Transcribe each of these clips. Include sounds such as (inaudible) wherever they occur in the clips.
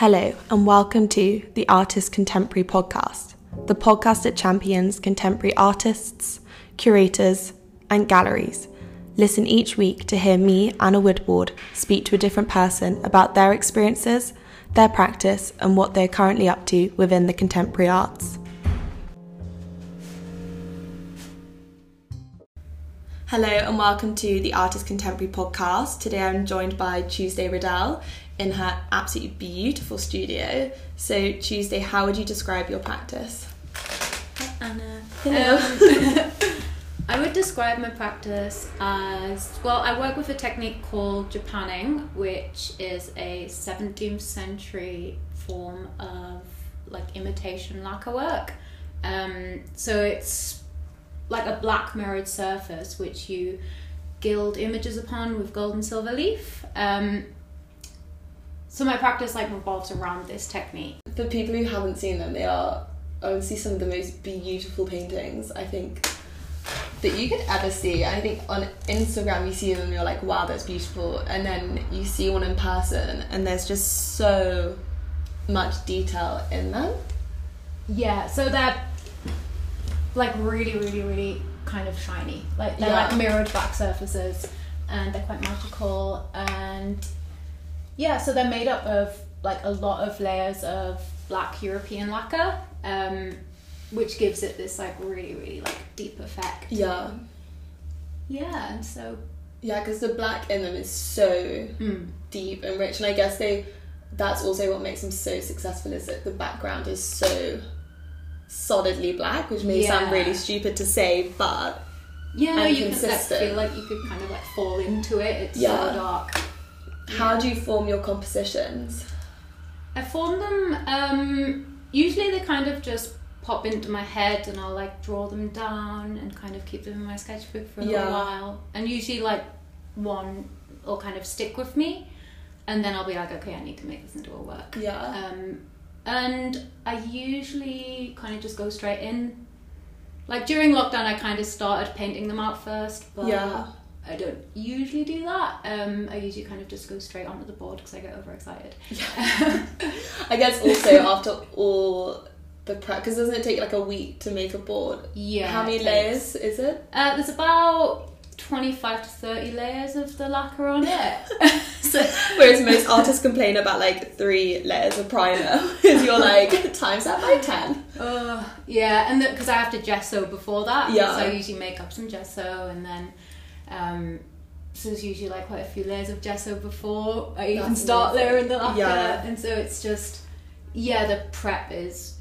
Hello, and welcome to the Artist Contemporary Podcast, the podcast that champions contemporary artists, curators, and galleries. Listen each week to hear me, Anna Woodward, speak to a different person about their experiences, their practice, and what they're currently up to within the contemporary arts. Hello and welcome to the Artist Contemporary podcast. Today I'm joined by Tuesday Riddell in her absolutely beautiful studio. So, Tuesday, how would you describe your practice? Hi, Anna. Hello. Um, (laughs) I would describe my practice as well. I work with a technique called Japanning, which is a 17th century form of like imitation lacquer work. Um, so it's like a black mirrored surface which you gild images upon with gold and silver leaf. Um, so my practice like revolves around this technique. For people who haven't seen them, they are honestly some of the most beautiful paintings I think that you could ever see. I think on Instagram you see them and you're like, wow, that's beautiful. And then you see one in person and there's just so much detail in them. Yeah, so they're like really, really, really kind of shiny. Like they're Yeah. like mirrored black surfaces, and they're quite magical. And yeah, so they're made up of like a lot of layers of black European lacquer, um, which gives it this like really, really like deep effect. Yeah. Yeah, and so Yeah, because the black in them is so mm, deep and rich, and I guess they that's also what makes them so successful is that the background is so solidly black, which may sound really stupid to say, but yeah, you can like, feel like you could kind of like fall into it. It's Yeah. so dark. How do you form your compositions? I form them. Um, usually they kind of just pop into my head, and I'll like draw them down and kind of keep them in my sketchbook for a Yeah. while. And usually, like one will kind of stick with me, and then I'll be like, okay, I need to make this into a work. Yeah. Um, and I usually kind of just go straight in. Like during lockdown, I kind of started painting them out first, but Yeah. I don't usually do that. Um, I usually kind of just go straight onto the board because I get overexcited. Yeah. (laughs) I guess also (laughs) after all the practice, doesn't it take like a week to make a board? Yeah. How many layers is it? Uh, there's about 25 to 30 layers of the lacquer on it. (laughs) so, Whereas most artists complain about like three layers of primer, because you're like times that by ten. uh, yeah, and because I have to gesso before that. Yeah. So I usually make up some gesso and then. Um, so there's usually like quite a few layers of gesso before I even That's start amazing. layering the lacquer. Yeah. And so it's just, yeah, the prep is,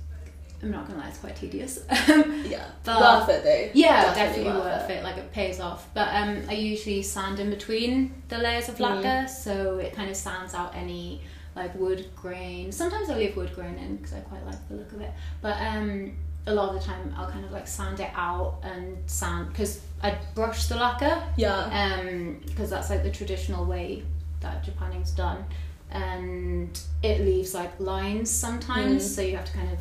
I'm not gonna lie, it's quite tedious. (laughs) Yeah, But- worth it though. Yeah, definitely, worth it. Like it pays off. But um, I usually sand in between the layers of Mm. lacquer, so it kind of sands out any like wood grain. Sometimes I leave wood grain in because I quite like the look of it. But um, a lot of the time I'll kind of like sand it out and sand because I brush the lacquer Yeah, um because that's like the traditional way that Japanning's done and it leaves like lines sometimes Mm. so you have to kind of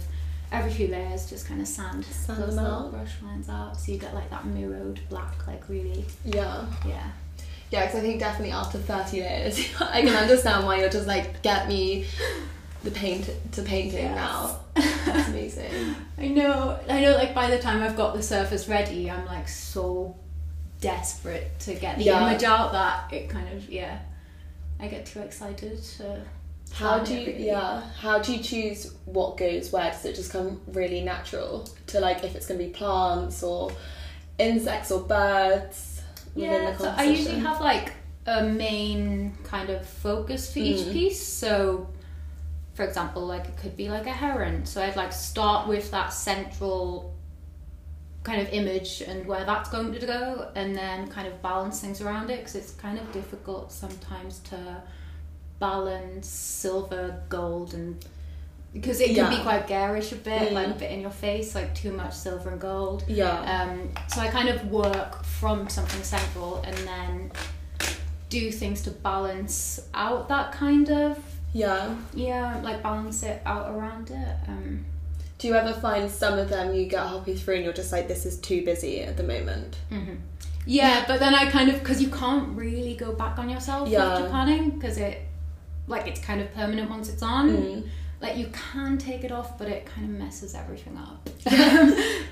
every few layers just kind of sand, Sand those them out. brush lines out so you get like that mirrored black like really yeah. yeah Yeah, because I think definitely after 30 layers, (laughs) I can understand why you're just like, get me (laughs) the paint to painting Yes. now. That's amazing. (laughs) I know I know like by the time I've got the surface ready I'm like so desperate to get the Yeah. image out that it kind of yeah I get too excited to How do you, really. yeah, how do you choose what goes where? Does it just come really natural to like if it's going to be plants or insects or birds Yeah, so I usually have like a main kind of focus for each Mm. piece. So, for example, like it could be like a heron. So I'd like start with that central kind of image and where that's going to go, and then kind of balance things around it because it's kind of difficult sometimes to balance silver, gold, and because it can be quite garish a bit, like a Mm. bit in your face, like too much silver and gold. Yeah. Um, so I kind of work from something central and then do things to balance out that kind of yeah. yeah, like balance it out around it. Um, Do you ever find some of them you get halfway through and you're just like, this is too busy at the moment? mhm. Yeah, but then I kind of because you can't really go back on yourself Yeah. with Japanning because it like it's kind of permanent once it's on. Mm. Like you can take it off, but it kind of messes everything up. (laughs)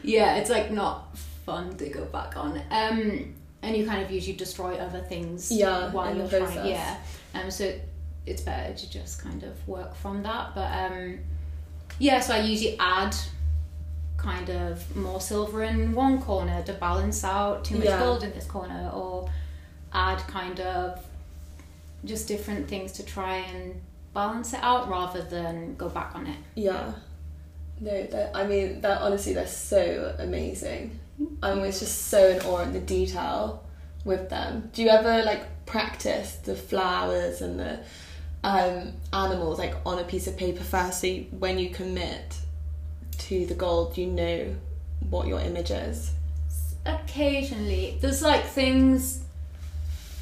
yeah, it's like not fun to go back on. Um, and you kind of usually destroy other things Yeah, while you're trying. Yeah, um, so it's better to just kind of work from that. But um, yeah, so I usually add kind of more silver in one corner to balance out too much Yeah. gold in this corner, or add kind of just different things to try and balance it out rather than go back on it. Yeah. No, I mean, they're honestly they're so amazing. I'm always just so in awe at the detail with them. Do you ever like practice the flowers and the um, animals like on a piece of paper first? So you, when you commit to the gold, you know what your image is. Occasionally, there's like things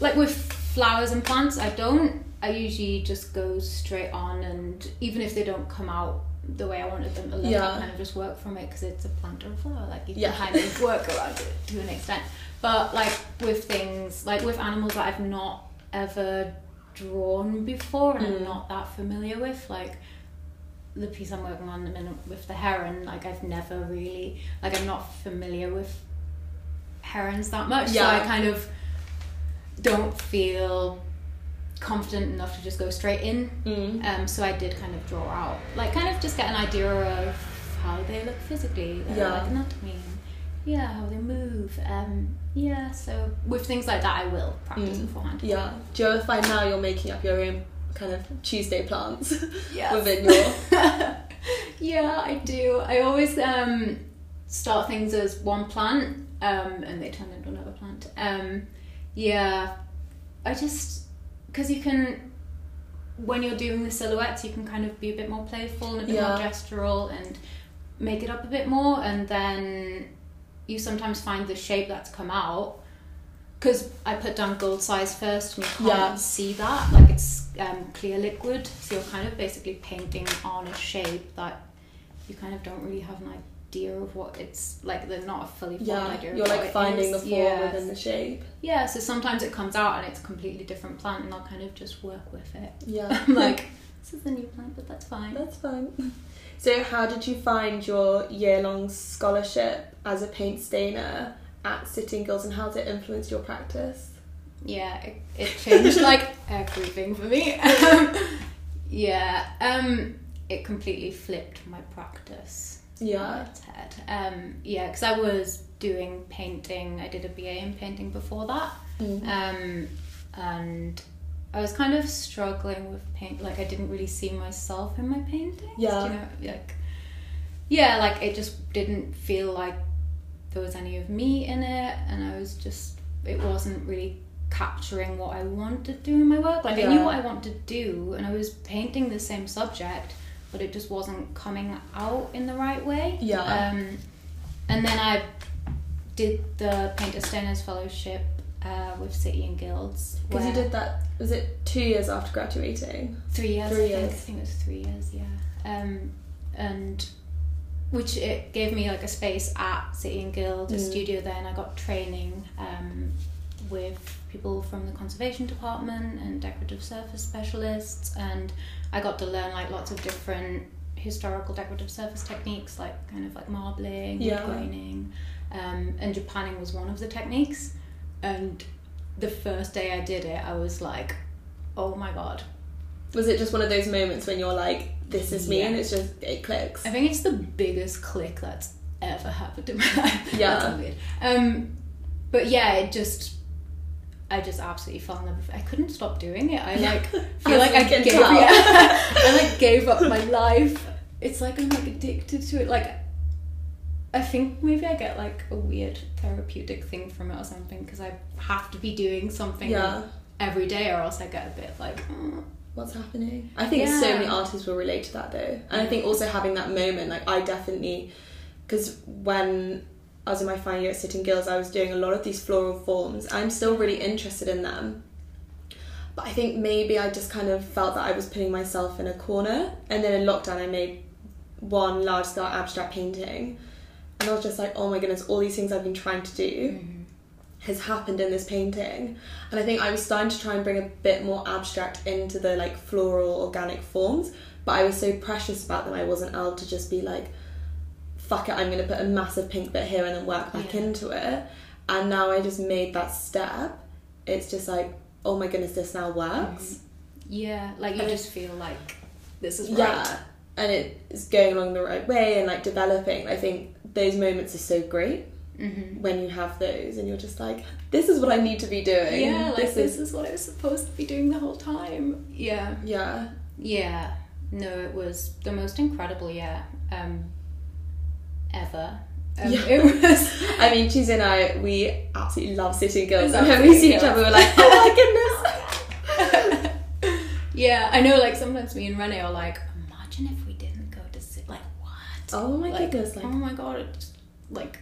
like with flowers and plants. I don't. I usually just go straight on, and even if they don't come out the way I wanted them to look, Yeah. I kind of just work from it because it's a plant or a flower. Like you Yeah. can kind of (laughs) work around it to an extent. But like with things, like with animals that I've not ever drawn before and Mm. I'm not that familiar with, like the piece I'm working on at the minute with the heron, like I've never really, like I'm not familiar with herons that much, Yeah. so I kind of don't feel confident enough to just go straight in. Mm. Um, so I did kind of draw out, like, kind of just get an idea of how they look physically, Yeah. like anatomy, yeah, how they move. Um, yeah, so with things like that, I will practice Mm. beforehand. Yeah. Do you ever find now you're making up your own kind of Tuesday plants (laughs) Yes. within your? (laughs) yeah, I do. I always um, start things as one plant, um, and they turn into another plant. Um, yeah, I just because you can when you're doing the silhouettes, you can kind of be a bit more playful and a bit more gestural and make it up a bit more, and then you sometimes find the shape that's come out. Because I put down gold size first, and you can't Yeah. see that. Like it's um, clear liquid, so you're kind of basically painting on a shape that you kind of don't really have an idea of what it's like. They're not a fully formed Yeah, idea. of you're like finding the form Yeah. within the shape. Yeah, so sometimes it comes out and it's a completely different plant, and I'll kind of just work with it. Yeah. (laughs) I'm like, this is a new plant, but that's fine. That's fine. (laughs) So, how did you find your year long scholarship as a paint stainer at City and Guilds and how has it influenced your practice? yeah, it, it changed (laughs) like everything for me. Um, yeah, um, it completely flipped my practice. Yeah. Um, yeah, because I was doing painting. I did a BA in painting before that, Mm. um, and I was kind of struggling with paint. Like I didn't really see myself in my paintings. Yeah. you know, like yeah, like it just didn't feel like there was any of me in it, and I was just it wasn't really capturing what I wanted to do in my work. Like I knew what I wanted to do, and I was painting the same subject, but it just wasn't coming out in the right way. Yeah. Um, and then I did the Painter Stainers Fellowship uh, with City and Guilds. Because you did that, was it two years after graduating? Three years, Three I think. years. I think it was three years, yeah. Um, and which it gave me like a space at City and Guild, a Mm. studio there, and I got training um, with people from the conservation department and decorative surface specialists, and I got to learn like lots of different historical decorative surface techniques, like kind of like marbling, Yeah. graining, um, and Japanning was one of the techniques. And the first day I did it, I was like, "Oh my god, Was it just one of those moments when you're like, this is me Yeah. and it's just, it clicks? I think it's the biggest click that's ever happened in my (laughs) life. Yeah. Weird. Um, but yeah, it just, I just absolutely fell in love with it. I couldn't stop doing it. I (laughs) like (laughs) feel like I can gave, yeah, I like gave up my life. It's like I'm like addicted to it. Like, I think maybe I get like a weird therapeutic thing from it or something because I have to be doing something Yeah. every day or else I get a bit like. "Mm." What's happening? I think so many artists will relate to that though. And I think also having that moment, like I definitely, because when I was in my final year at City and Guilds, I was doing a lot of these floral forms. I'm still really interested in them. But I think maybe I just kind of felt that I was putting myself in a corner. And then in lockdown, I made one large scale abstract painting. And I was just like, oh my goodness, all these things I've been trying to do. Mm-hmm. has happened in this painting. And I think I was starting to try and bring a bit more abstract into the like floral organic forms, but I was so precious about them I wasn't able to just be like, fuck it, I'm gonna put a massive pink bit here and then work back Yeah. into it. And now I just made that step. It's just like, oh my goodness, this now works. Mm-hmm. Yeah, like you And just feel like this is Yeah. right. And it's going along the right way and like developing. I think those moments are so great Mm-hmm. when you have those and you're just like, this is what I need to be doing. Yeah, like this, this, is is what I was supposed to be doing the whole time. Yeah. yeah. Yeah. No, it was the most incredible year um, ever. Um, Yeah. It was. (laughs) I mean, Tuesday night, we absolutely love City Guilds. And we see each other, we're like, oh my goodness. (laughs) yeah, I know. Like sometimes me and Renee are like, imagine if we didn't go to sit. Like what? Oh my like, goodness. Like, oh my god, it's like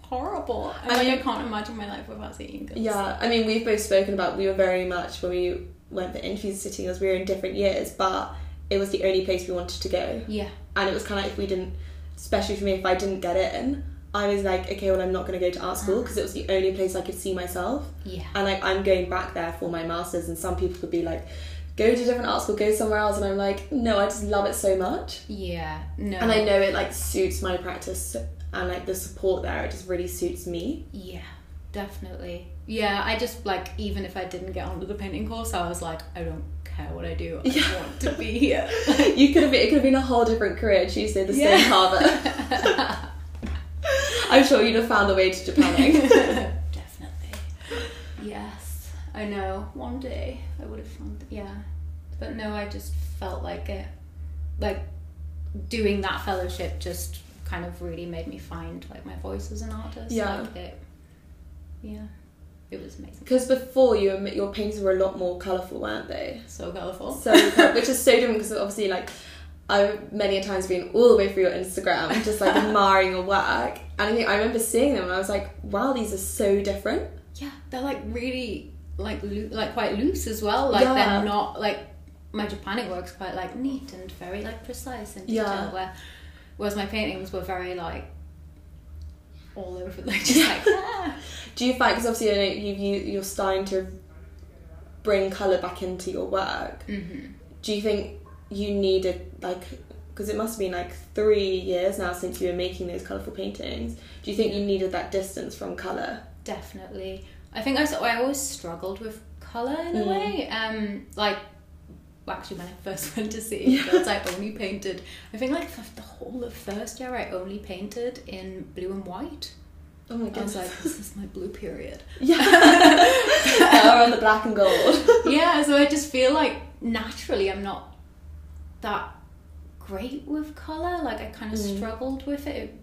horrible. I, I like, mean- I can't imagine my life without City and Guilds. yeah, I mean, we've both spoken about, we were very much, when we went for interviews City Guilds, we were in different years, but it was the only place we wanted to go. Yeah. And it was kind of like if we didn't, especially for me, if I didn't get in, I was like, okay, well, I'm not going to go to art ah. school because it was the only place I could see myself. Yeah. And like, I'm going back there for my masters, and some people could be like, go to a different art school, go somewhere else, and I'm like, no, I just love it so much. Yeah. No. And I know it like suits my practice, and like the support there, it just really suits me. Yeah, definitely. Yeah, I just like even if I didn't get onto the painting course, I was like, I don't care what I do. I Yeah. want to be (laughs) here. you could have been, it could have been a whole different career choosing the Yeah. same harbour. (laughs) I'm sure you'd have found a way to Japanning. (laughs) Definitely. Yes. I know. One day I would have found yeah. But no, I just felt like it like doing that fellowship just kind of really made me find like my voice as an artist. Yeah. Like it yeah. It was amazing. Because before you, um, your paintings were a lot more colourful, weren't they? So colourful. So, which is so different because obviously, like, I've many a times been all the way through your Instagram, just like (laughs) admiring your work, and I think I remember seeing them and I was like, wow, these are so different. Yeah, they're like really like loo- like quite loose as well. Like Yeah. they're not like my Japanic work's quite like neat and very like precise and detailed. Yeah. Where whereas my paintings were very like all over (laughs) like just like ah. (laughs) Do you find because obviously you, you you're starting to bring colour back into your work? Mhm. Do you think you needed like because it must have been like three years now since you were making those colourful paintings? Do you think you needed that distance from colour? definitely. I think I, I always struggled with color in a Mm. way. Um, like. Well, Actually, when I first (laughs) went to City Guilds, I only painted. I think like for the whole of first year, I only painted in blue and white. Oh my I was like, this is my blue period. yeah, (laughs) or on the black and gold. (laughs) yeah, so I just feel like naturally I'm not that great with colour. Like I kind of Mm. struggled with it.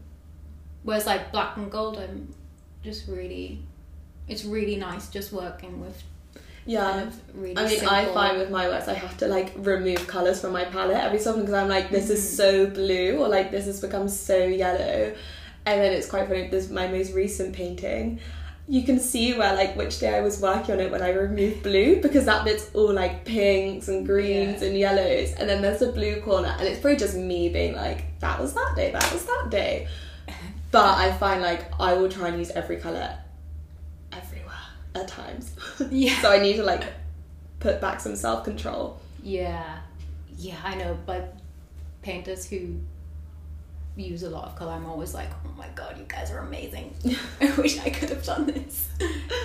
Whereas like black and gold, I'm just really, it's really nice just working with Yeah. kind of really. I mean, I find with my works, I have to like remove colors from my palette every so often because I'm like, this is Mhm. so blue, or like this has become so yellow, and then it's quite funny. There's my most recent painting. You can see where like which day I was working on it when I removed blue because that bit's all like pinks and greens Yeah. and yellows, and then there's a blue corner, and it's probably just me being like, that was that day, that was that day. (laughs) But I find like I will try and use every color everywhere at times. (laughs) Yeah. so I need to like put back some self control. Yeah, yeah, I know. Like painters who use a lot of color, I'm always like, oh my god, you guys are amazing. (laughs) I wish I could have done this.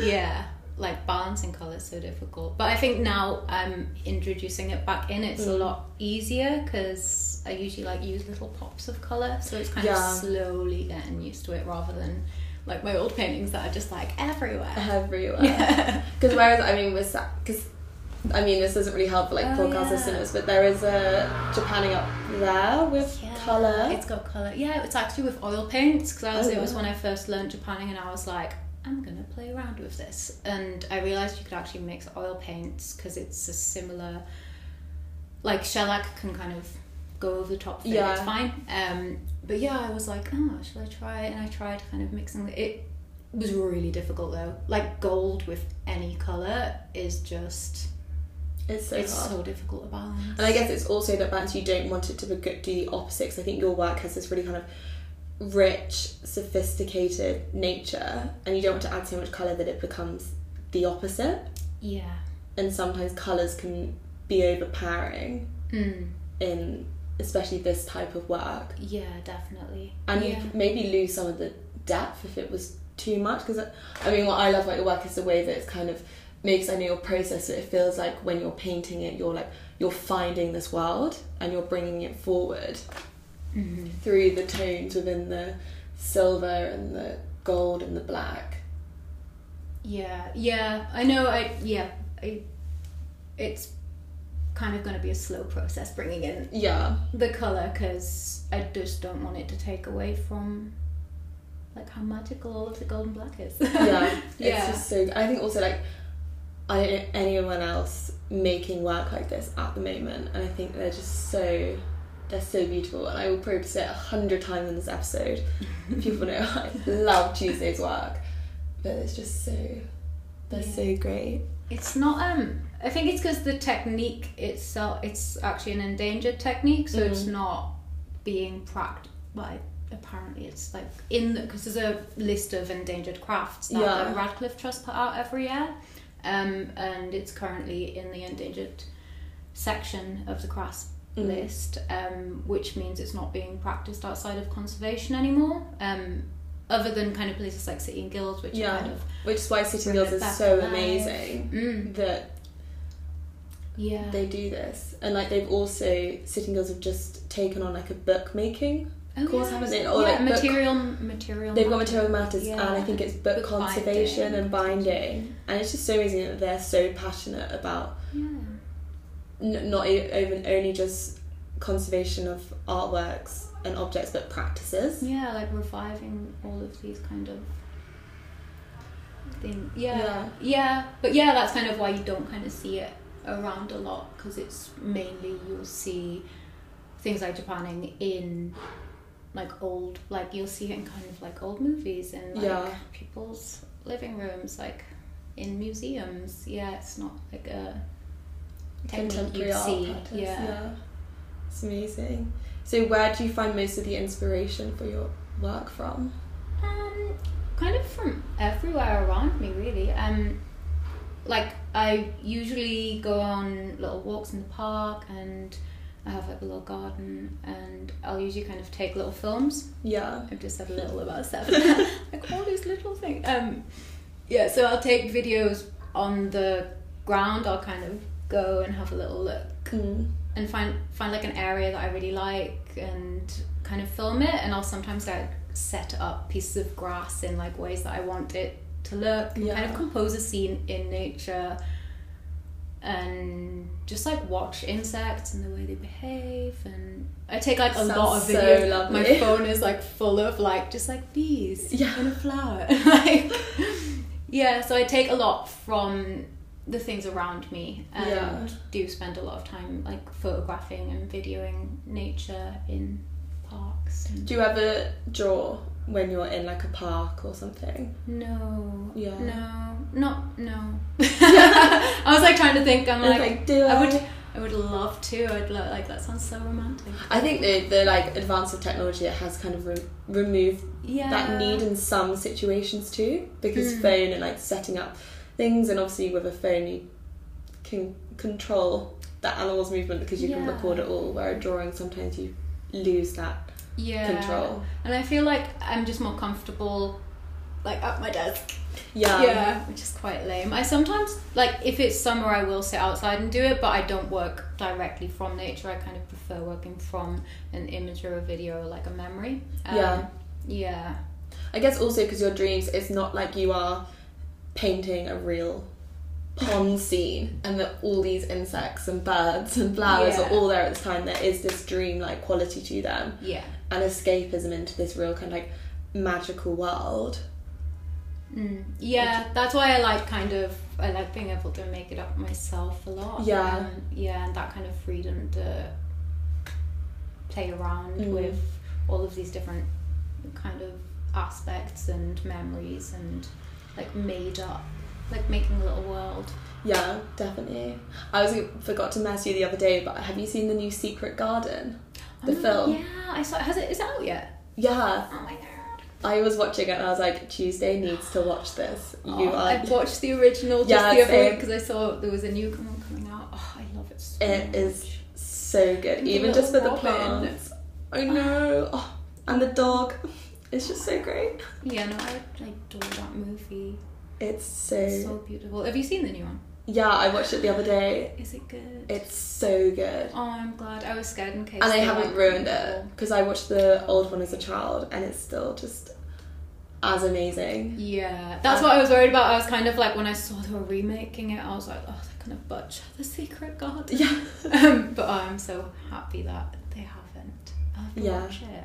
yeah, like balancing color is so difficult. But I think now I'm introducing it back in. It's a Mm. lot easier because I usually like use little pops of color, so it's kind Yeah. of slowly getting used to it rather than like my old paintings that are just like everywhere. everywhere. (laughs) Yeah. Because whereas I mean with because I mean this doesn't really help for like Oh, podcast yeah. listeners, but there is a Japanning up there with Yeah, color. It's got color. Yeah, it's actually with oil paints because I was Oh, it was when I first learned Japanning and I was like, I'm gonna play around with this, and I realized you could actually mix oil paints because it's a similar, like shellac can kind of go over the top. It, Yeah. it's fine. Um, but yeah, I was like, oh, should I try it? And I tried kind of mixing it. It was really difficult though. Like gold with any color is just it's so it's hard. so difficult to balance. and I guess it's also that balance you don't want it to do the opposite. 'cause I think your work has this really kind of rich, sophisticated nature, and you don't want to add so much color that it becomes the opposite. Yeah. And sometimes colors can be overpowering Mm. in especially this type of work, Yeah, definitely. and yeah. you maybe lose some of the depth if it was too much. Because I mean, what I love about your work is the way that it's kind of makes I know your process. So it feels like when you're painting it, you're like you're finding this world and you're bringing it forward Mhm. through the tones within the silver and the gold and the black. Yeah, yeah. I know. I yeah. I. It's kind of going to be a slow process bringing in Yeah, the color because I just don't want it to take away from like how magical all of the golden black is. yeah, (laughs) it's just so. I think also like I don't know anyone else making work like this at the moment, and I think they're just so. They're so beautiful, and I will probably say it a hundred times in this episode. People (laughs) know I love Tuesday's work, but it's just so. They're Yeah. so great. It's not. Um, I think it's because the technique itself. It's actually an endangered technique, so it's Mhm. not being practiced. By apparently, it's like in because there's a list of endangered crafts that Yeah. the Radcliffe Trust put out every year, um, and it's currently in the endangered section of the crafts Mm. list, um, which means it's not being practiced outside of conservation anymore. Um, other than kind of places like City and Guilds, which Yeah. are kind of Which is why City Guilds it is so amazing mm, that yeah. they do this, and like they've also City guilds have just taken on like a bookmaking Oh, course, yeah, haven't they? Or, yeah, like, book- material, material. They've got material matters, Yeah. and I think it's book, Book conservation binding. and binding, and it's just so amazing that they're so passionate about Yeah. n- not even only just conservation of artworks and objects, but practices. Yeah, like reviving all of these kind of things. Yeah. Yeah. yeah, But yeah, that's kind of why you don't kind of see it around a lot because it's mainly you'll see things like Japanning in like old, like you'll see it in kind of like old movies and like Yeah. people's living rooms, like in museums. Yeah, it's not like a technique art see. practice. Yeah. It's amazing. So, where do you find most of the inspiration for your work from? Um, kind of from everywhere around me, really. Um, like I usually go on little walks in the park, and I have like a little garden, and I'll usually kind of take little films. Yeah, I've just said little about seven, (laughs) like all these little things. Um, yeah, so I'll take videos on the ground. I'll kind of go and have a little look mm. And find find like an area that I really like and kind of film it and I'll sometimes like set up pieces of grass in like ways that I want it to look and kind of compose a scene in nature and just like watch insects and the way they behave and I take like a Sounds lot of so videos (laughs) lovely. my phone is like full of like just like bees Yeah. in a flower (laughs) like yeah so I take a lot from the things around me and Yeah. do spend a lot of time like photographing and videoing nature in parks. Do you ever draw when you're in like a park or something? no, Yeah. no, not no. (laughs) (laughs) I was like trying to think. I'm like, like, do I I? would, I would love to. I'd lo- like that. Sounds so romantic. I think the the like advance of technology it has kind of re- removed Yeah, that need in some situations too because Mm. phone and like setting up things and obviously with a phone you can control the animal's movement because you can record it all where a drawing sometimes you lose that yeah. control And I feel like I'm just more comfortable, like at my desk. yeah yeah, which is quite lame. I sometimes like if it's summer, I will sit outside and do it, but I don't work directly from nature. I kind of prefer working from an image or a video, or like a memory. Um, Yeah. yeah, I guess also because your dreams it's not like you are painting a real pond scene and that all these insects and birds and flowers Yeah. are all there at this time there is this dream like quality to them yeah, and escapism into this real kind of like magical world mm. yeah. That's why I like kind of I like being able to make it up myself a lot. Yeah. um, yeah, and that kind of freedom to play around Mm. with all of these different kind of aspects and memories and like made up like making a little world Yeah, definitely. I was forgot to mess you the other day, but have you seen the new Secret Garden? The Oh, film. Yeah, I saw. Has it? Is it out yet? Yeah, Oh my god. I was watching it and I was like, Tuesday needs to watch this. Oh, you Oh, are. I watched the original just Yeah, the other week because I saw there was a new one coming out. Oh, I love it so It much. is so good, And even just with the plants. I ah. know. Oh, and the dog. It's just so great. Yeah, no, I adore that movie. It's so. It's so beautiful. Have you seen the new one? Yeah, I watched it the other day. Is it good? It's so good. oh, I'm glad. I was scared in case. And I they haven't ruined it because I watched the old one as a child and it's still just as amazing. Yeah, that's Uh, what I was worried about. I was kind of like when I saw they were remaking it, I was like, oh, they're gonna butcher the secret garden. Yeah. (laughs) Um, but I'm so happy that they haven't. I'll have Yeah. watch it.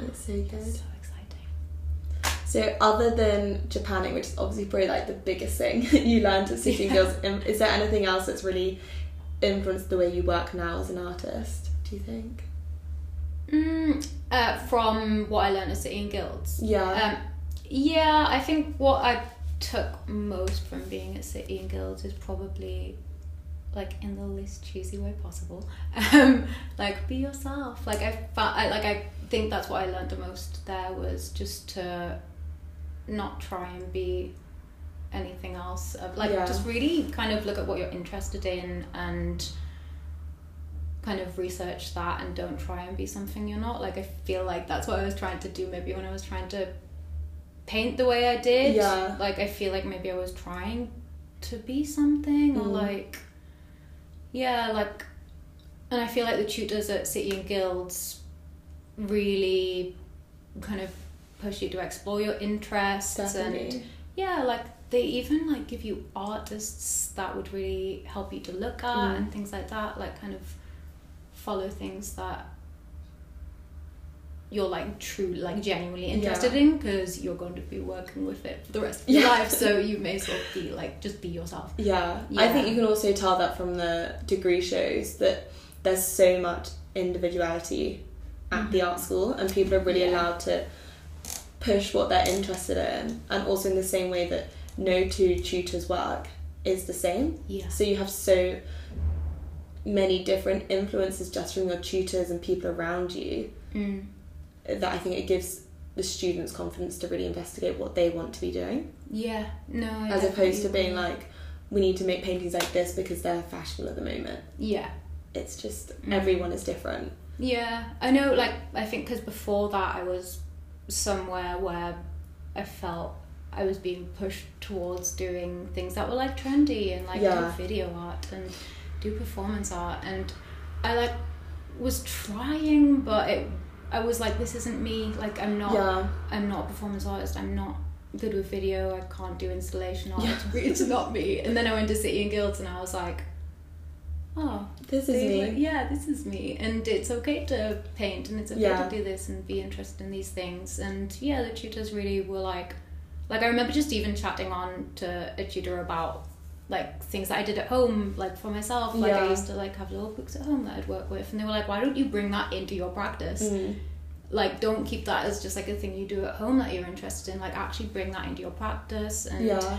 It's so It's good. so exciting. So, other than Japanning, which is obviously probably like the biggest thing (laughs) you learned at City Yeah. Girls, um, is there anything else that's really influenced the way you work now as an artist? Do you think? Mm, uh, from what I learned at City and Guilds. Yeah. Um, yeah, I think what I took most from being at City and Guilds is probably like in the least cheesy way possible. Um, like be yourself. Like I, I like I think that's what I learned the most there was just to not try and be anything else. Like Yeah. just really kind of look at what you're interested in and kind of research that and don't try and be something you're not. Like I feel like that's what I was trying to do maybe when I was trying to paint the way I did. Yeah. Like I feel like maybe I was trying to be something or Mm. like yeah, like and I feel like the tutors at City and Guilds really kind of push you to explore your interests and yeah, like they even like give you artists that would really help you to look at Mm. and things like that. Like kind of follow things that you're like true, like genuinely interested Yeah. in because you're going to be working with it for the rest of your Yeah. life. So (laughs) you may as well be like just be yourself. Yeah. I think you can also tell that from the degree shows that there's so much individuality at the Mhm. art school and people are really Yeah. allowed to push what they're interested in and also in the same way that no two tutors work is the same. Yeah. So you have so many different influences just from your tutors and people around you Mm. That I think it gives the students confidence to really investigate what they want to be doing Yeah. No. I as opposed to being like we need to make paintings like this because they're fashionable at the moment Yeah. it's just Mm. everyone is different Yeah, I know. Like, I think because before that, I was somewhere where I felt I was being pushed towards doing things that were like trendy and like Yeah. do video art and do performance art, and I like was trying, but it. I was like, this isn't me. Like, I'm not. yeah I'm not a performance artist. I'm not good with video. I can't do installation art. Yeah. (laughs) It's, not me. And then I went to City and Guilds, and I was like, oh, this is me were- yeah, this is me, and it's okay to paint, and it's okay Yeah. to do this and be interested in these things. And yeah, the tutors really were like, like I remember just even chatting on to a tutor about like things that I did at home, like for myself. Like I used to like have little books at home that I'd work with, and they were like, why don't you bring that into your practice? Mm. Like, don't keep that as just like a thing you do at home that you're interested in. Like, actually bring that into your practice and yeah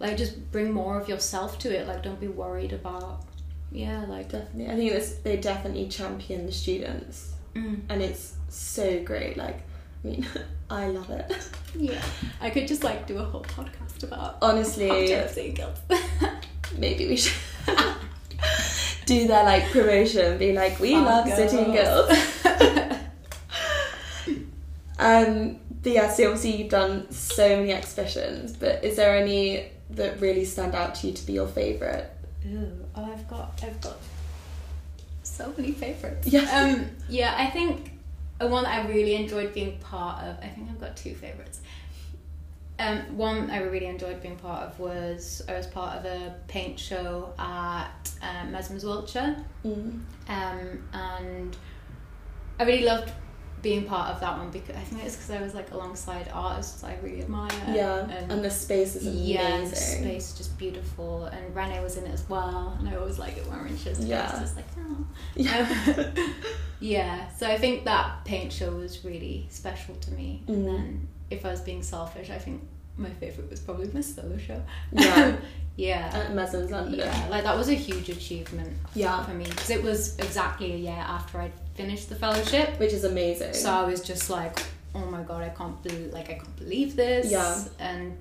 like just bring more of yourself to it. Like, don't be worried about yeah, like definitely i think this, they definitely champion the students mm. and it's so great like i mean (laughs) i love it (laughs) Yeah, I could just like do a whole podcast about honestly (laughs) maybe we should (laughs) do their like promotion be like we Fun love City and Guilds. girls um but yeah so obviously you've done so many exhibitions but is there any that really stand out to you to be your favorite Ooh, oh, I've got, I've got so many favorites. Yeah. Um, yeah, I think a one that I really enjoyed being part of. I think I've got two favorites. Um, one I really enjoyed being part of was I was part of a paint show at um, Messums Wiltshire. mm. um, and I really loved being part of that one because I think it's because I was like alongside artists I really admire. yeah and, and the space is amazing yeah, the space is just beautiful, and Rene was in it as well, and I always like it when Ren's Yeah. just like oh. yeah (laughs) yeah. So I think that paint show was really special to me, and Mhm. then if I was being selfish, I think my favorite was probably my solo show. yeah (laughs) yeah. at London Yeah, like that was a huge achievement yeah for me because it was exactly a year after I'd finished the fellowship. Which is amazing. So I was just like, oh my god, I can't believe like I can't believe this. Yeah. And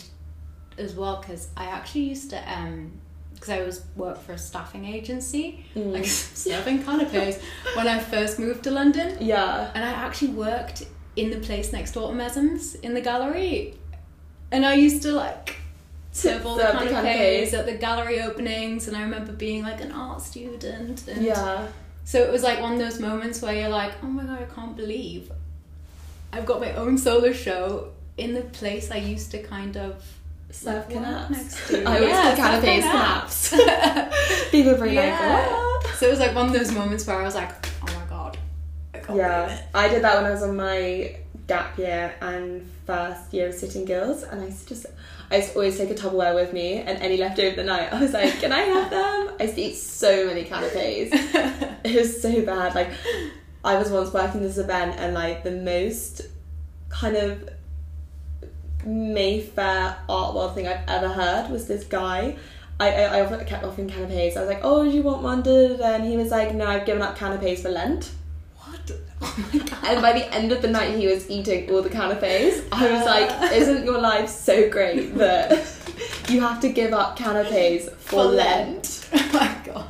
as well because I actually used to um because I was work for a staffing agency Mm. like (laughs) serving canapes when I first moved to London yeah. and I actually worked in the place next door to Messums in the gallery and I used to like serve all the the canapes canapes. at the gallery openings and I remember being like an art student and Yeah. So it was like one of those moments where you're like, oh my god, I can't believe I've got my own solo show in the place I used to kind of Serve like, work canapes. next (laughs) to. I always Yeah, call canapes canapes. canapes. People bring like, what? So it was like one of those moments where I was like, oh my god, I can't believe Yeah. I did that when I was on my gap year and first year of City and Guilds, and I just, I always take a Tupperware with me, and any left over the night, (laughs) I was like, can I have them? I used to eat so many canapes. (laughs) it was so bad. Like, I was once working this event, and like the most kind of Mayfair art world thing I've ever heard was this guy. I, I, I kept offering canapes. I was like, oh, do you want one? And he was like, no, I've given up canapes for Lent. What? Oh my god. And by the end of the night, he was eating all the canapes. I was like, (laughs) isn't your life so great that (laughs) you have to give up canapes for, Lent? (laughs) oh my god.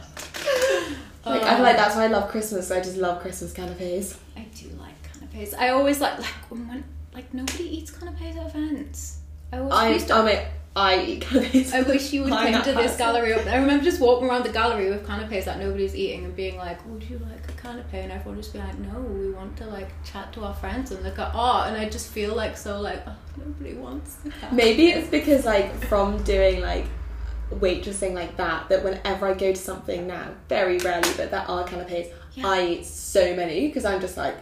Like, I feel like that's oh. why I love Christmas. I just love Christmas canapes. I do like canapes. I always like like when like nobody eats canapes at events. I always I, used to I mean, I eat canapes. I wish you would (laughs) come to this gallery. Up. I remember just walking around the gallery with canapes that nobody's eating and being like, "Would you like a canape?" And everyone just be like, "No, we want to like chat to our friends and look at art." And I just feel like so like oh, nobody wants. Maybe it's because like from doing like waitressing like that that whenever I go to something now, very rarely, but there are canapes, Yeah. I eat so many because I'm just like,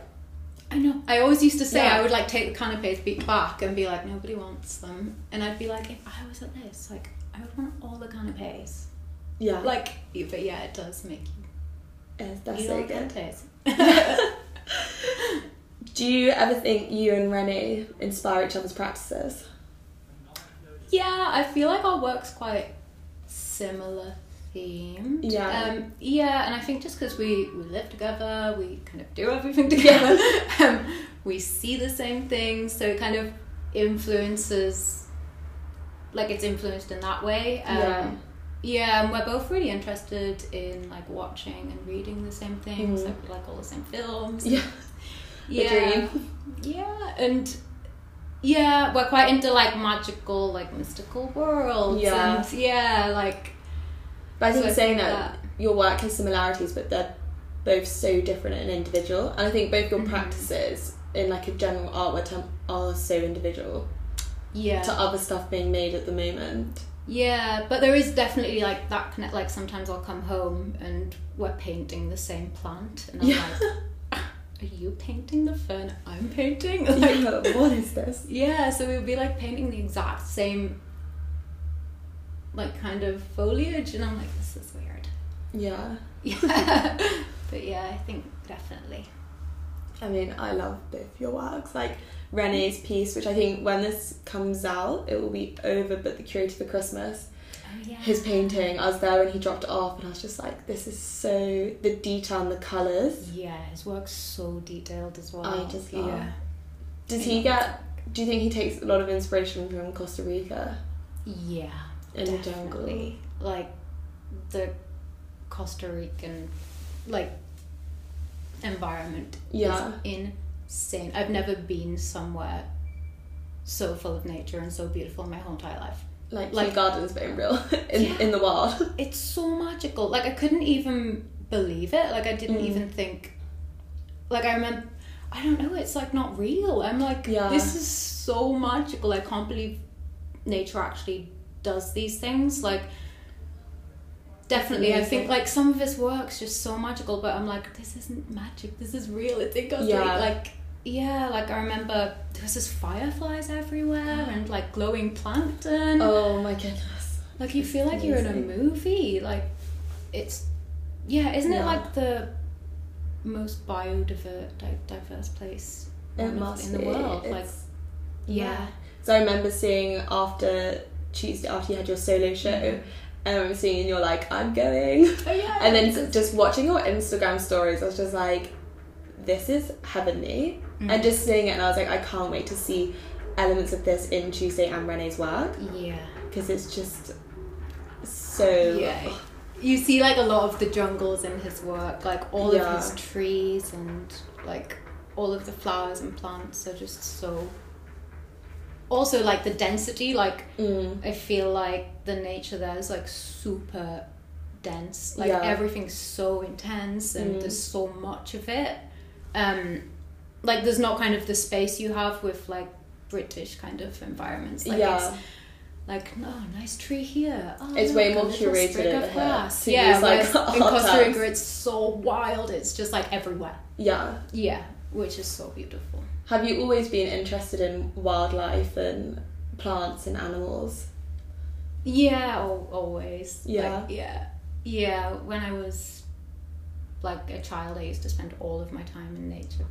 I know. I always used to say Yeah. I would like take the canapes, back, and be like, "Nobody wants them." And I'd be like, if I was at this, like, I would want all the canapes. yeah, Like, but yeah, it does make you yes, that's so good. canapes. (laughs) (laughs) Do you ever think you and Renee inspire each other's practices? Yeah, I feel like our work's quite similar themed. Yeah. Um, yeah, and I think just because we, we live together, we kind of do (laughs) everything together, um, we see the same things, so it kind of influences, like it's influenced in that way. Um, Yeah. Yeah, and we're both really interested in like watching and reading the same things, Mhm. like we like all the same films. Yeah, (laughs) Yeah. Yeah, and yeah, we're quite into like magical, like mystical worlds. Yeah. And yeah, like but I So think I saying think that, your work has similarities, but they're both so different and individual. And I think both your Mhm. practices in like a general artwork term are so individual yeah. to other stuff being made at the moment. Yeah, but there is definitely like that connect like sometimes I'll come home and we're painting the same plant and I'm Yeah. like Are you painting the fern I'm painting? (laughs) Like, yeah, what is this? yeah, so we would be like painting the exact same like kind of foliage and I'm like, this is weird. Yeah. (laughs) Yeah. but yeah, I think definitely. I mean, I love both your works. Like Renee's piece, which I think when this comes out, it will be over, but the curator for Christmas, Oh yeah. his painting, I was there when he dropped it off, and I was just like, this is so the detail and the colours. Yeah, his work's so detailed as well. I just love- yeah. Does I he get? Do you think he takes a lot of inspiration from Costa Rica Yeah. Jungle? definitely. Like the Costa Rican like environment Yeah. is insane. I've never been somewhere so full of nature and so beautiful in my whole entire life. Like, Like- like gardens, but in real, (laughs) in Yeah. in the wild. (laughs) It's so magical. Like I couldn't even believe it. Like I didn't Mm. even think like I remember I don't know, it's like not real. I'm like Yeah. this is so magical. I can't believe nature actually does these things. Like definitely I think like some of his work's just so magical, but I'm like, this isn't magic, this is real. It's in Costa Yeah. Like yeah, like I remember there was just fireflies everywhere (gasps) and like glowing plankton. Oh my goodness. Like you feel like you're in a movie. Like it's yeah, isn't it like the most biodiverse diverse place It in the world? It's- like yeah. So I remember seeing after Tuesday after you had your solo show, Mhm. and I remember seeing and you're like, I'm going. Oh yeah. And then just watching your Instagram stories, I was just like, this is heavenly. Mm. And just seeing it, and I was like, I can't wait to see elements of this in Tuesday and Renee's work Yeah. because it's just so. Yeah. You see like a lot of the jungles in his work, like all Yeah. of his trees and like all of the flowers and plants are just so also like the density, like Mm. I feel like the nature there is like super dense. Like Yeah. everything's so intense and Mm. there's so much of it. Um like there's not kind of the space you have with like British kind of environments. Like yeah. it's like no nice tree here. Oh, It's way more curated of grass. Yeah, like, (laughs) in Costa. Rica it's so wild. It's just like everywhere. yeah. Yeah, which is so beautiful. Have you always been interested in wildlife and plants and animals? Yeah, al- always. Yeah. Like, yeah. Yeah, when I was like a child, I used to spend all of my time in nature.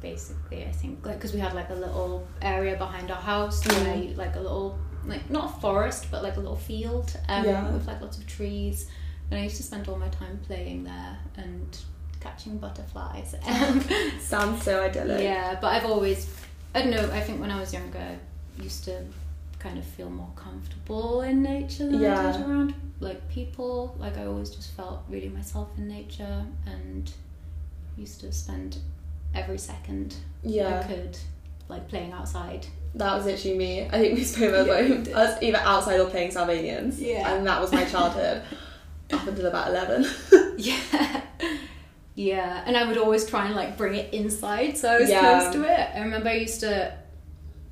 Basically, I think like because we had like a little area behind our house, Mm. like a little like not a forest, but like a little field um, Yeah. with like lots of trees, and I used to spend all my time playing there and catching butterflies. (laughs) Um, Sounds so idyllic. yeah, but I've always, I don't know, I think when I was younger, I used to kind of feel more comfortable in nature than I did around like people. Like I always just felt really myself in nature and used to spend every second I could like playing outside. That was literally me. I think we spoke about Yeah. I was either outside or playing Sylvanians. Yeah. And that was my childhood up until about 11. (laughs) Yeah. Yeah, and I would always try and like bring it inside so I was Yeah. close to it. I remember I used to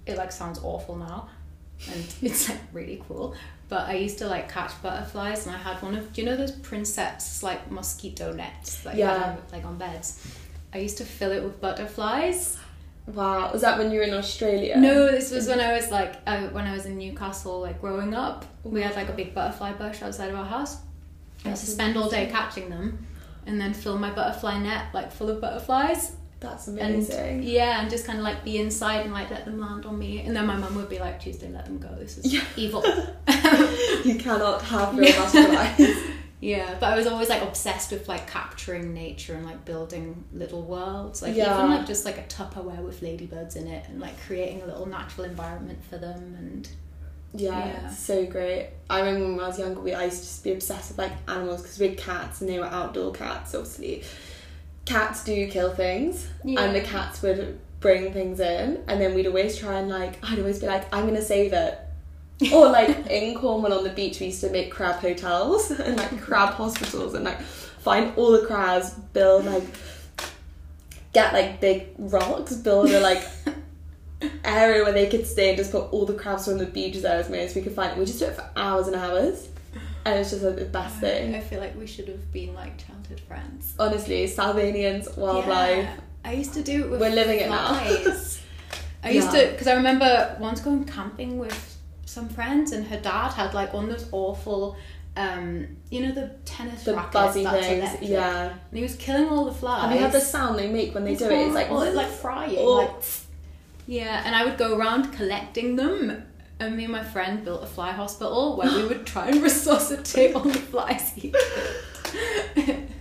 it like sounds awful now and (laughs) it's like really cool. But I used to like catch butterflies and I had one of do you know those princess like mosquito nets that you Yeah. had on, like on beds? I used to fill it with butterflies. wow. Was that when you were in Australia? No, this was when I was like uh, when I was in Newcastle like growing up. We had like a big butterfly bush outside of our house. I used to spend all day catching them and then fill my butterfly net like full of butterflies That's and amazing. yeah and just kind of like be inside and like let them land on me and then my mum would be like tuesday let them go this is Yeah. evil (laughs) you cannot have real butterflies. (laughs) yeah but i was always like obsessed with like capturing nature and like building little worlds like Yeah. even like just like a tupperware with ladybirds in it and like creating a little natural environment for them and Yeah, Yeah. so great. I remember when I was younger, we I used to just be obsessed with like animals because we had cats and they were outdoor cats. Obviously, cats do kill things, and the cats would bring things in, and then we'd always try and like I'd always be like, I'm gonna save it. or like (laughs) in Cornwall on the beach, we used to make crab hotels (laughs) and like crab hospitals and like find all the crabs, build like get like big rocks, build a like (laughs) area where they could stay and just put all the crabs from the beaches there as many as we could find. We just do it for hours and hours, and it's just like the best thing. i feel like we should have been like childhood friends Honestly, Sylvanians, wildlife. Yeah. I used to do it with We're living it now. flies. (laughs) I used Yeah. to because I remember once going camping with some friends and her dad had like one of those awful um you know the tennis The rackets buzzy that's things, electric? yeah. and he was killing all the flies Have you had the sound they make when they do it? It's like, it's like (laughs) frying Oh. like yeah and I would go around collecting them and me and my friend built a fly hospital where we would try and (laughs) resuscitate all the flies he killed (laughs)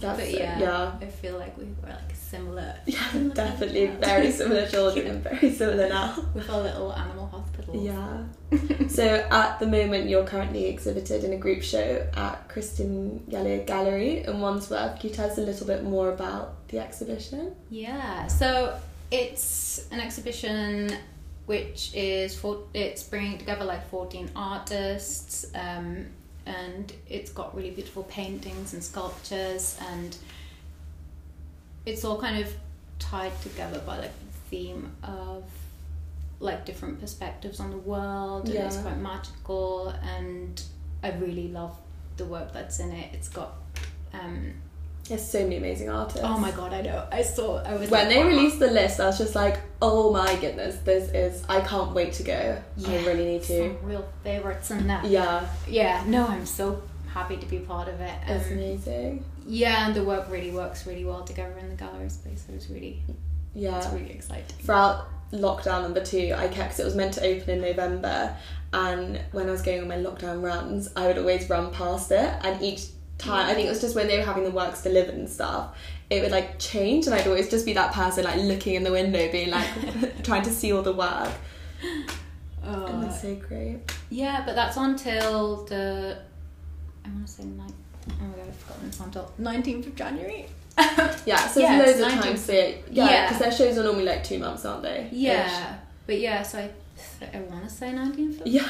That's but it, yeah, yeah. I feel like we were like similar. (laughs) Yeah, similar definitely very similar children and very similar now. With our little animal hospital. Yeah. so at the moment, you're currently exhibited in a group show at Kristin Hjellegjerde Gallery in Wandsworth. Can you tell us a little bit more about the exhibition? Yeah, so it's an exhibition which is for it's bringing together like 14 artists um, and it's got really beautiful paintings and sculptures and it's all kind of tied together by like the theme of like different perspectives on the world and it's quite magical and I really love the work that's in it. It's got um There's so many amazing artists. oh my god I know I saw I was When like, they wow. released the list, I was just like, oh my goodness, this is. I can't wait to go. I really need to. Some real favorites in that. Yeah, Yeah, no, I'm so happy to be part of it. it's Um, amazing. yeah, and the work really works really well together in the gallery space. So it's really, Yeah. it's really exciting. throughout lockdown number two, I kept 'cause it was meant to open in November, and when I was going on my lockdown runs, I would always run past it, and each time. I think it was just when they were having the works delivered and stuff. It would like change, and I'd always just be that person like looking in the window, being like (laughs) (laughs) trying to see all the work. Oh, And it's so great. yeah, but that's until the. I want to say like. Oh my god, I've forgotten it's until 19th of January. (laughs) Yeah, so Yeah, loads of 19th. time to yeah, Yeah. because their shows are normally like two months, aren't they? Yeah, but yeah, so I, I want to say 19th. Of Yeah.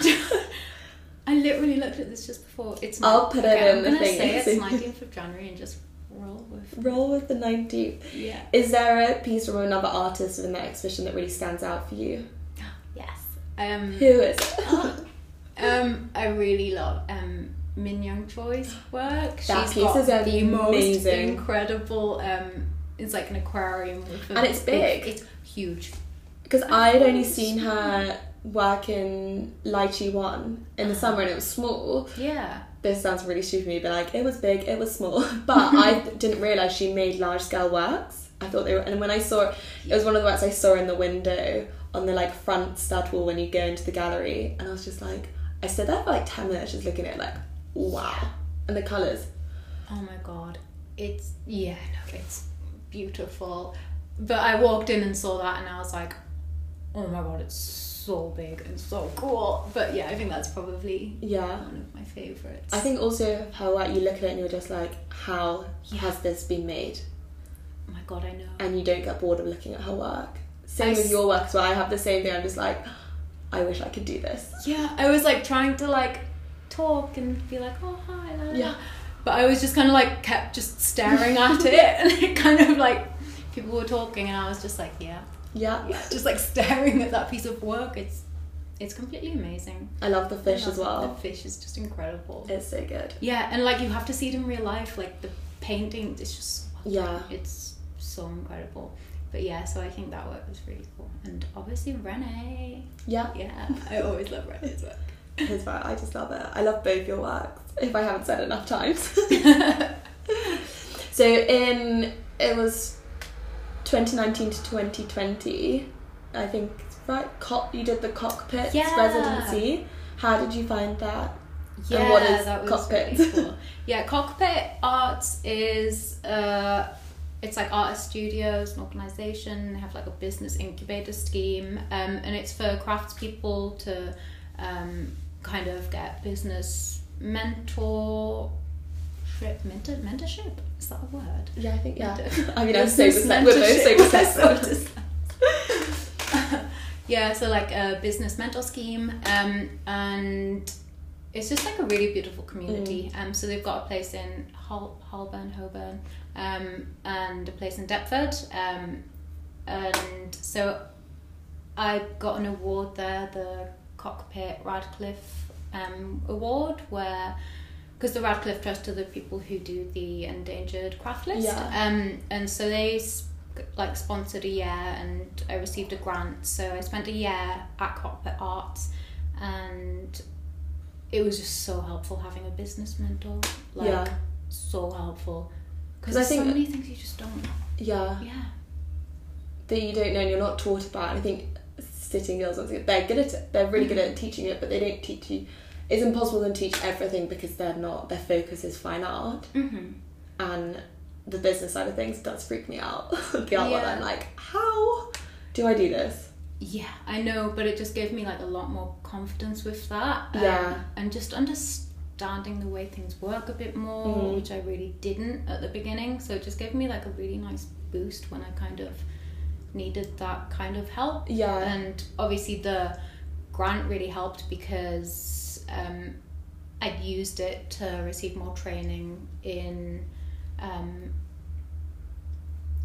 I literally looked at this just before. It's. I'll put it okay, in I'm the gonna thing. say it's 19th (laughs) of January and just roll with. Roll with the 19th. Yeah. Is there a piece from another artist within that exhibition that really stands out for you? (gasps) Yes. Um. Who is it? (laughs) (laughs) Um, I really love um Min Young Choi's work. That She's piece is the most amazing. incredible. Um, it's like an aquarium with a And it's big. It's huge. Because I'd only seen her work in Lychee One in the summer and it was small. Yeah. This sounds really stupid, to me, but like it was big, it was small. (laughs) But I (laughs) didn't realise she made large scale works. I thought they were, and when I saw it it was one of the works I saw in the window on the like front stud wall when you go into the gallery, and I was just like, I stood there for like 10 minutes just looking at it, like, wow. And the colours. Oh my god. It's yeah. No, it's beautiful. But I walked in and saw that, and I was like, oh my god, it's so big and so cool. But yeah, I think that's probably Yeah. one of my favorites. I think also how like, you look at it and you're just like, how Yeah. has this been made? Oh my god, I know. And you don't get bored of looking at her work. Same I with your work as well. I have the same thing. I'm just like, (gasps) I wish I could do this. Yeah, I was like trying to like talk and be like, oh hi, la, la, la." Yeah. But I was just kind of like kept just staring at it, (laughs) and it kind of like people were talking, and I was just like, yeah, Yeah. yeah, (laughs) just like staring at that piece of work. It's it's completely amazing. I love the fish I as well. The fish is just incredible. It's so good. Yeah, and like you have to see it in real life. Like the painting, it's just Yeah. it's so incredible. But yeah, so I think that work was really cool, and obviously Renee. Yeah. Yeah, I always love Renee's work. (laughs) His work, I just love it. I love both your works, if I haven't said enough times. (laughs) so in it was 2019 to 2020, I think right. Cock, you did the cockpit Yeah. residency. How did you find that? Yeah, And what is that was Cockpit? really (laughs) cool. Yeah, Cockpit Arts is uh, it's like artist studios, an organisation. They have like a business incubator scheme, um, and it's for craftspeople to um, kind of get business mentorship. Mentor, mentorship is that a word? Yeah, I think yeah. I (laughs) mean, I'm so dyslexic. We're both so (laughs) (laughs) yeah, so like a business mentor scheme, um, and it's just like a really beautiful community. Um, so they've got a place in Hol- Holborn, Holborn, um, and a place in Deptford, um, and so I got an award there, the Cockpit Radcliffe um, Award, where because the Radcliffe Trust are the people who do the endangered craft list, Yeah. um, and so they like sponsored a year, and I received a grant. So I spent a year at Cockpit Arts, and it was just so helpful having a business mentor. Like Yeah. so helpful Because I there's so think- many things you just don't. Yeah. Yeah. that you don't know and you're not taught about. And I think City Guilds, they're good at it. They're really good at teaching it, but they don't teach you. It's impossible to teach everything because they're not. Their focus is fine art, Mm-hmm. and the business side of things does freak me out. (laughs) the art Yeah. I'm like, how do I do this? Yeah, I know, but it just gave me like a lot more confidence with that. um, Yeah. And just understanding the way things work a bit more, Mhm. which I really didn't at the beginning. So it just gave me like a really nice boost when I kind of needed that kind of help. Yeah, And obviously the grant really helped because um, I'd used it to receive more training in um,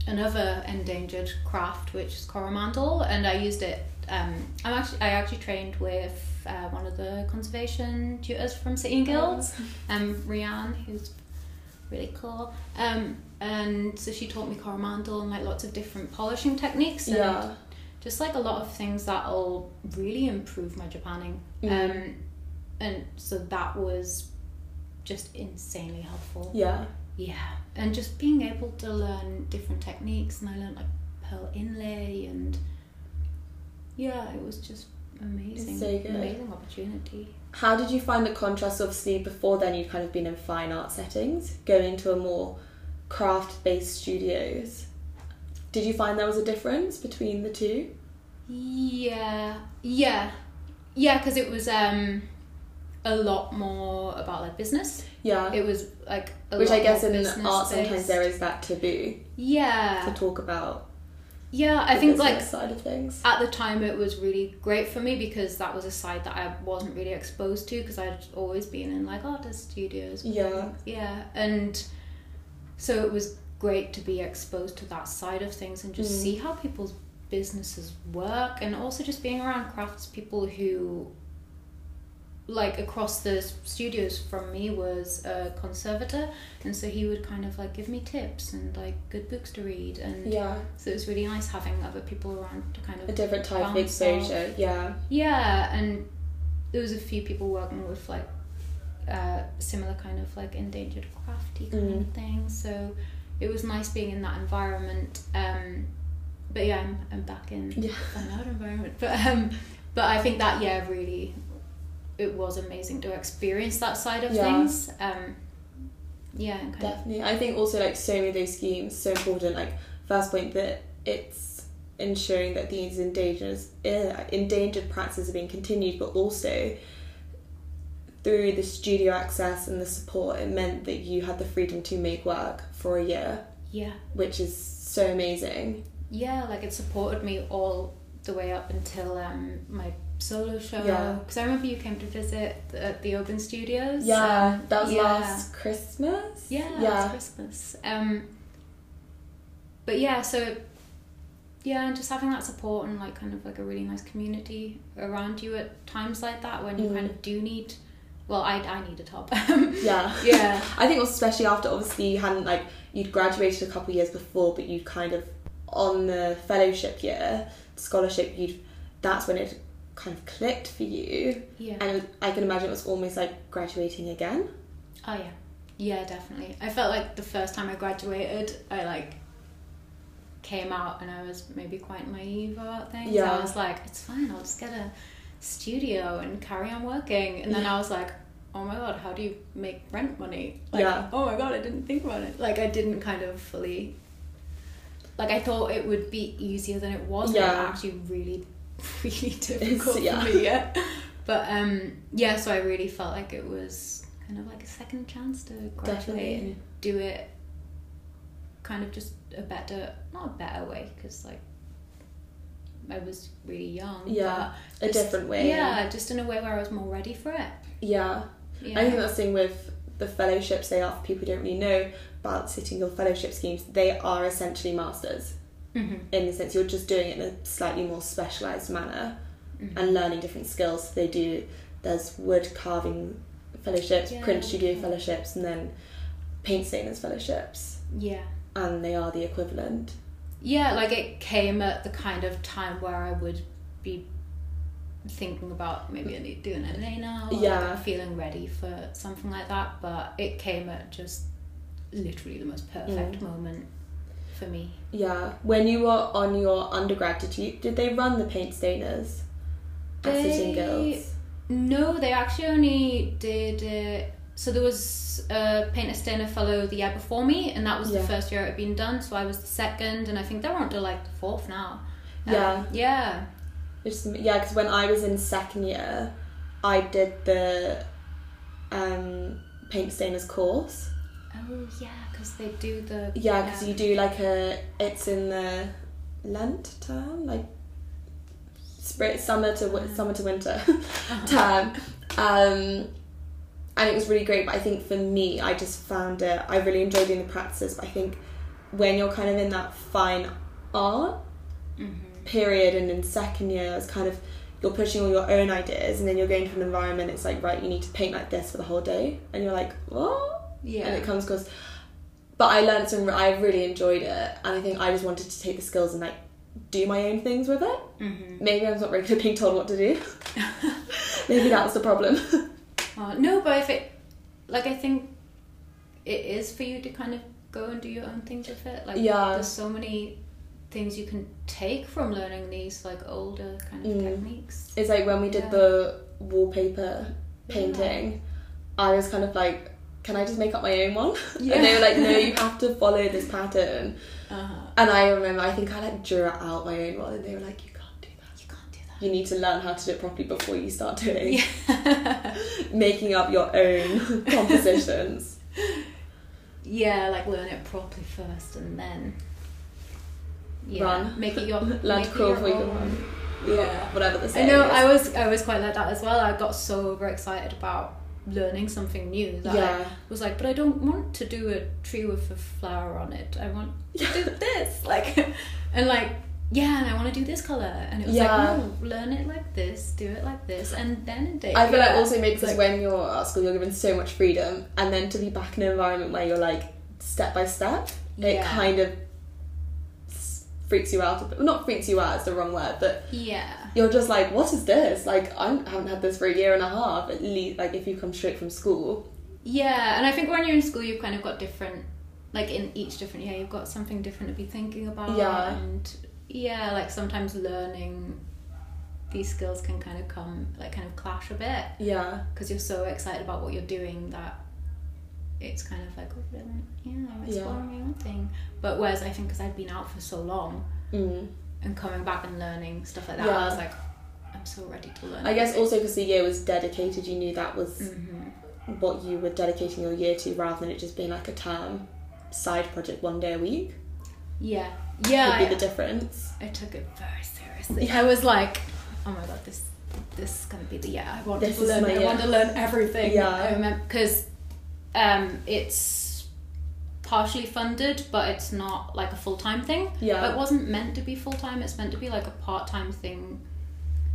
another endangered craft, which is Coromandel, and I used it. Um, I'm actually I actually trained with uh, one of the conservation tutors from City and Guilds, um, Rianne, who's really cool. Um, and so she taught me Coromandel and like lots of different polishing techniques. And yeah, just like a lot of things that'll really improve my Japanning. Mm. Um, and so that was just insanely helpful. yeah, Yeah, and just being able to learn different techniques, and I learned like pearl inlay, and yeah, it was just amazing. so good. Amazing opportunity. How did you find the contrast? Obviously, before then you'd kind of been in fine art settings, going to a more craft-based studios. Did you find there was a difference between the two? Yeah, yeah, yeah. Because it was um, a lot more about like business. Yeah. It was like a Which I guess in art sometimes based. there is that taboo Yeah, to talk about. yeah. I think like side of things. at the time it was really great for me because that was a side that I wasn't really exposed to because I'd always been in like artist studios. Yeah. Yeah, and so it was great to be exposed to that side of things and just Mm. see how people's businesses work and also just being around crafts people who like across the studios from me was a conservator and so he would kind of like give me tips and like good books to read and Yeah. so it was really nice having other people around to kind of A different type of Bounce off. exposure. Yeah. yeah, and there was a few people working with like uh, similar kind of like endangered crafty kind Mm. of thing. So it was nice being in that environment. Um, but yeah, I'm, I'm back in Yeah. art environment. But um, but I think that yeah, really, it was amazing to experience that side of Yeah. things. Um, yeah, Definitely. I think also like so many of those schemes so important. Like first point that it's ensuring that these endangered uh, endangered practices are being continued, but also through the studio access and the support, it meant that you had the freedom to make work for a year, yeah, which is so amazing. yeah, like it supported me all the way up until um my solo show. Yeah. Because I remember you came to visit the, at the Open Studios. Yeah, um, that was yeah. last Christmas. Yeah, yeah, last Christmas. Um, but yeah, so yeah, and just having that support and like kind of like a really nice community around you at times like that when you Mm. kind of do need. Well, I I need a top. (laughs) yeah. yeah. (laughs) I think especially after obviously you hadn't like you'd graduated a couple years before, but you'd kind of on the fellowship year scholarship you'd that's when it kind of clicked for you, Yeah. and I can imagine it was almost like graduating again. Oh yeah, yeah, definitely. I felt like the first time I graduated, I like came out and I was maybe quite naive about things. Yeah. I was like, it's fine. I'll just get a studio and carry on working. And then Yeah. I was like, oh my god, how do you make rent money? Like, Yeah. oh my god, I didn't think about it. Like I didn't kind of fully. Like I thought it would be easier than it was. but Yeah. It actually really, (laughs) really difficult yeah. for me. Yeah. But um, yeah, so I really felt like it was kind of like a second chance to graduate Definitely. and do it kind of just a better, not a better way, because like I was really young. Yeah, but a different way. Yeah, just in a way where I was more ready for it. Yeah. Yeah. I think that's the thing with the fellowships they offer. People don't really know about City Guild fellowship schemes. They are essentially masters Mhm. in the sense you're just doing it in a slightly more specialized manner. Mhm. and learning different skills. They do. There's wood carving fellowships, Yeah. print studio fellowships, and then paint stainers fellowships, Yeah. and they are the equivalent. Yeah, like it came at the kind of time where I would be thinking about maybe I need to do an MA now. Or Yeah. like feeling ready for something like that. But it came at just literally the most perfect Mm. moment for me. Yeah. When you were on your undergrad, did you did they run the paint stainers They- Guilds? No, they actually only did it. So there was a painter stainer fellow the year before me, and that was Yeah. the first year it had been done. So I was the second, and I think they're on to like the fourth now. Um, Yeah. yeah. Which is, yeah, because when I was in second year, I did the um, paint stainers course. Oh yeah, because they do the Yeah, because you do like a. It's in the Lent term, like spring, summer to wi- summer to winter (laughs) term, um, and it was really great. But I think for me, I just found it. I really enjoyed doing the practices. But I think when you're kind of in that fine art hmm period and in second year, it's kind of you're pushing all your own ideas, and then you're going to an environment. It's like right, you need to paint like this for the whole day, and you're like, what? Yeah. and it comes across. But I learned some. I really enjoyed it, and I think I just wanted to take the skills and like do my own things with it. hmm Maybe I was not very good at being told what to do. (laughs) Maybe that was the problem. (laughs) Uh, no, but if it, like, I think it is for you to kind of go and do your own things with it. Like, Yeah. there's so many things you can take from learning these like older kind of Mm. techniques. it's like when we did Yeah. the wallpaper painting, I was kind of like, can I just make up my own one? Yeah. (laughs) And they were like, no, you have to follow this pattern. Uh-huh. And I remember, I think I like drew out my own one, and they were like, you can't do that. You can't do that. You need to learn how to do it properly before you start doing that. (laughs) making up your own (laughs) compositions. yeah, like learn it properly first and then yeah, Run. make it your Learn to crawl your before you can own. run. Yeah. Whatever the same. I know. is. I was I was quite like that as well. I got so overexcited about learning something new that Yeah. I was like, but I don't want to do a tree with a flower on it. I want to do this, (laughs) like, and like, yeah, and I want to do this color. And it was Yeah. like, no, learn it like this, do it like this, and then. I feel like also maybe because like- when you're at school, you're given so much freedom, and then to be back in an environment where you're like step by step, it Yeah. kind of freaks you out a bit. Not freaks you out, it's the wrong word, but yeah, you're just like, what is this? Like, I haven't had this for a year and a half, at least, like, if you come straight from school. Yeah, and I think when you're in school, you've kind of got different, like in each different year, you've got something different to be thinking about. Yeah. And yeah, like sometimes learning these skills can kind of come, like kind of clash a bit Yeah. because you're so excited about what you're doing that it's kind of like, oh, really? Yeah, I'm Yeah. exploring my own thing. But whereas I think because I'd been out for so long Mm. And coming back and learning stuff like that, Yeah. I was like, I'm so ready to learn. I guess also because the year was dedicated, you knew that was hmm what you were dedicating your year to rather than it just being like a term side project one day a week. Yeah, yeah. would be I- the difference. I took it very seriously. I was like, oh my god, this this is gonna be the year. I want This to learn. I year. want to learn everything. Yeah. Because um, it's partially funded, but it's not like a full time thing. Yeah. But it wasn't meant to be full time. It's meant to be like a part time thing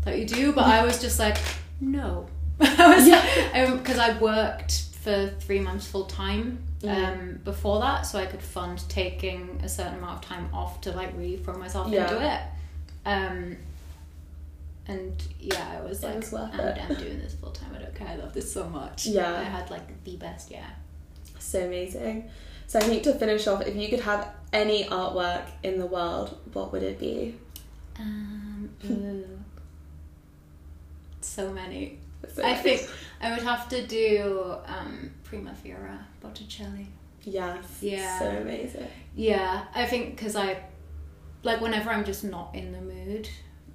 that you do. But I was just like, no. (laughs) I was Yeah. because I worked for three months full time um, Mm. before that, so I could fund taking a certain amount of time off to like really throw myself Yeah. into it. Um, and yeah, I was It like, was I'm. I'm doing this full time. I don't care. I love this so much. Yeah. I had like the best yeah. So amazing. So I think to finish off, if you could have any artwork in the world, what would it be? Um, ooh. (laughs) so many. So I think I would have to do um, Primavera Botticelli. Yes. Yeah. So amazing. Yeah, I think because I, like, whenever I'm just not in the mood,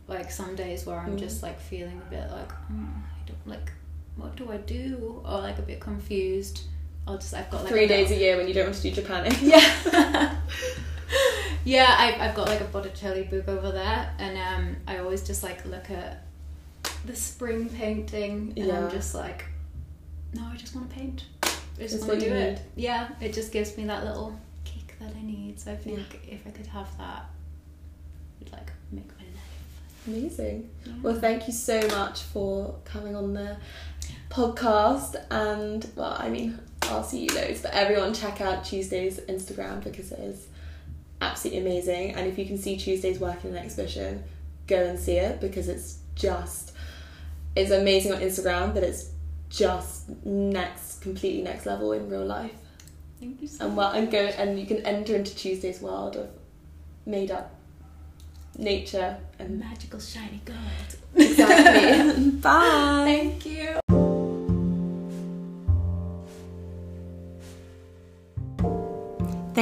like some days where I'm Mm. just like feeling a bit like, mm, I don't like, what do I do? Or like a bit confused. I'll just, I've got like Three a days a year when you don't want to do Japan. (laughs) Yeah. (laughs) yeah, I've, I've got like a Botticelli book over there, and um, I always just like look at the spring painting, and Yeah. I'm just like, no, I just want to paint. I just want to do need. it. Yeah, it just gives me that little kick that I need. So I think if I could have that, it'd like make my life. Amazing. Yeah. Well, thank you so much for coming on the podcast. And, well, I mean, I'll see you loads, but everyone check out Tuesday's Instagram because it is absolutely amazing. And if you can see Tuesday's work in an exhibition, go and see it because it's just, it's amazing on Instagram, but it's just next, completely next level in real life. Thank you so And well, and go and you can enter into Tuesday's world of made up nature and Magical shiny gold. exactly. (laughs) Bye. Thank you.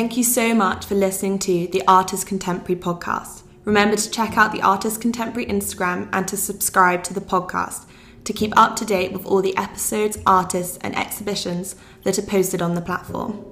Thank you so much for listening to the Artist Contemporary podcast. Remember to check out the Artist Contemporary Instagram and to subscribe to the podcast to keep up to date with all the episodes, artists, and exhibitions that are posted on the platform.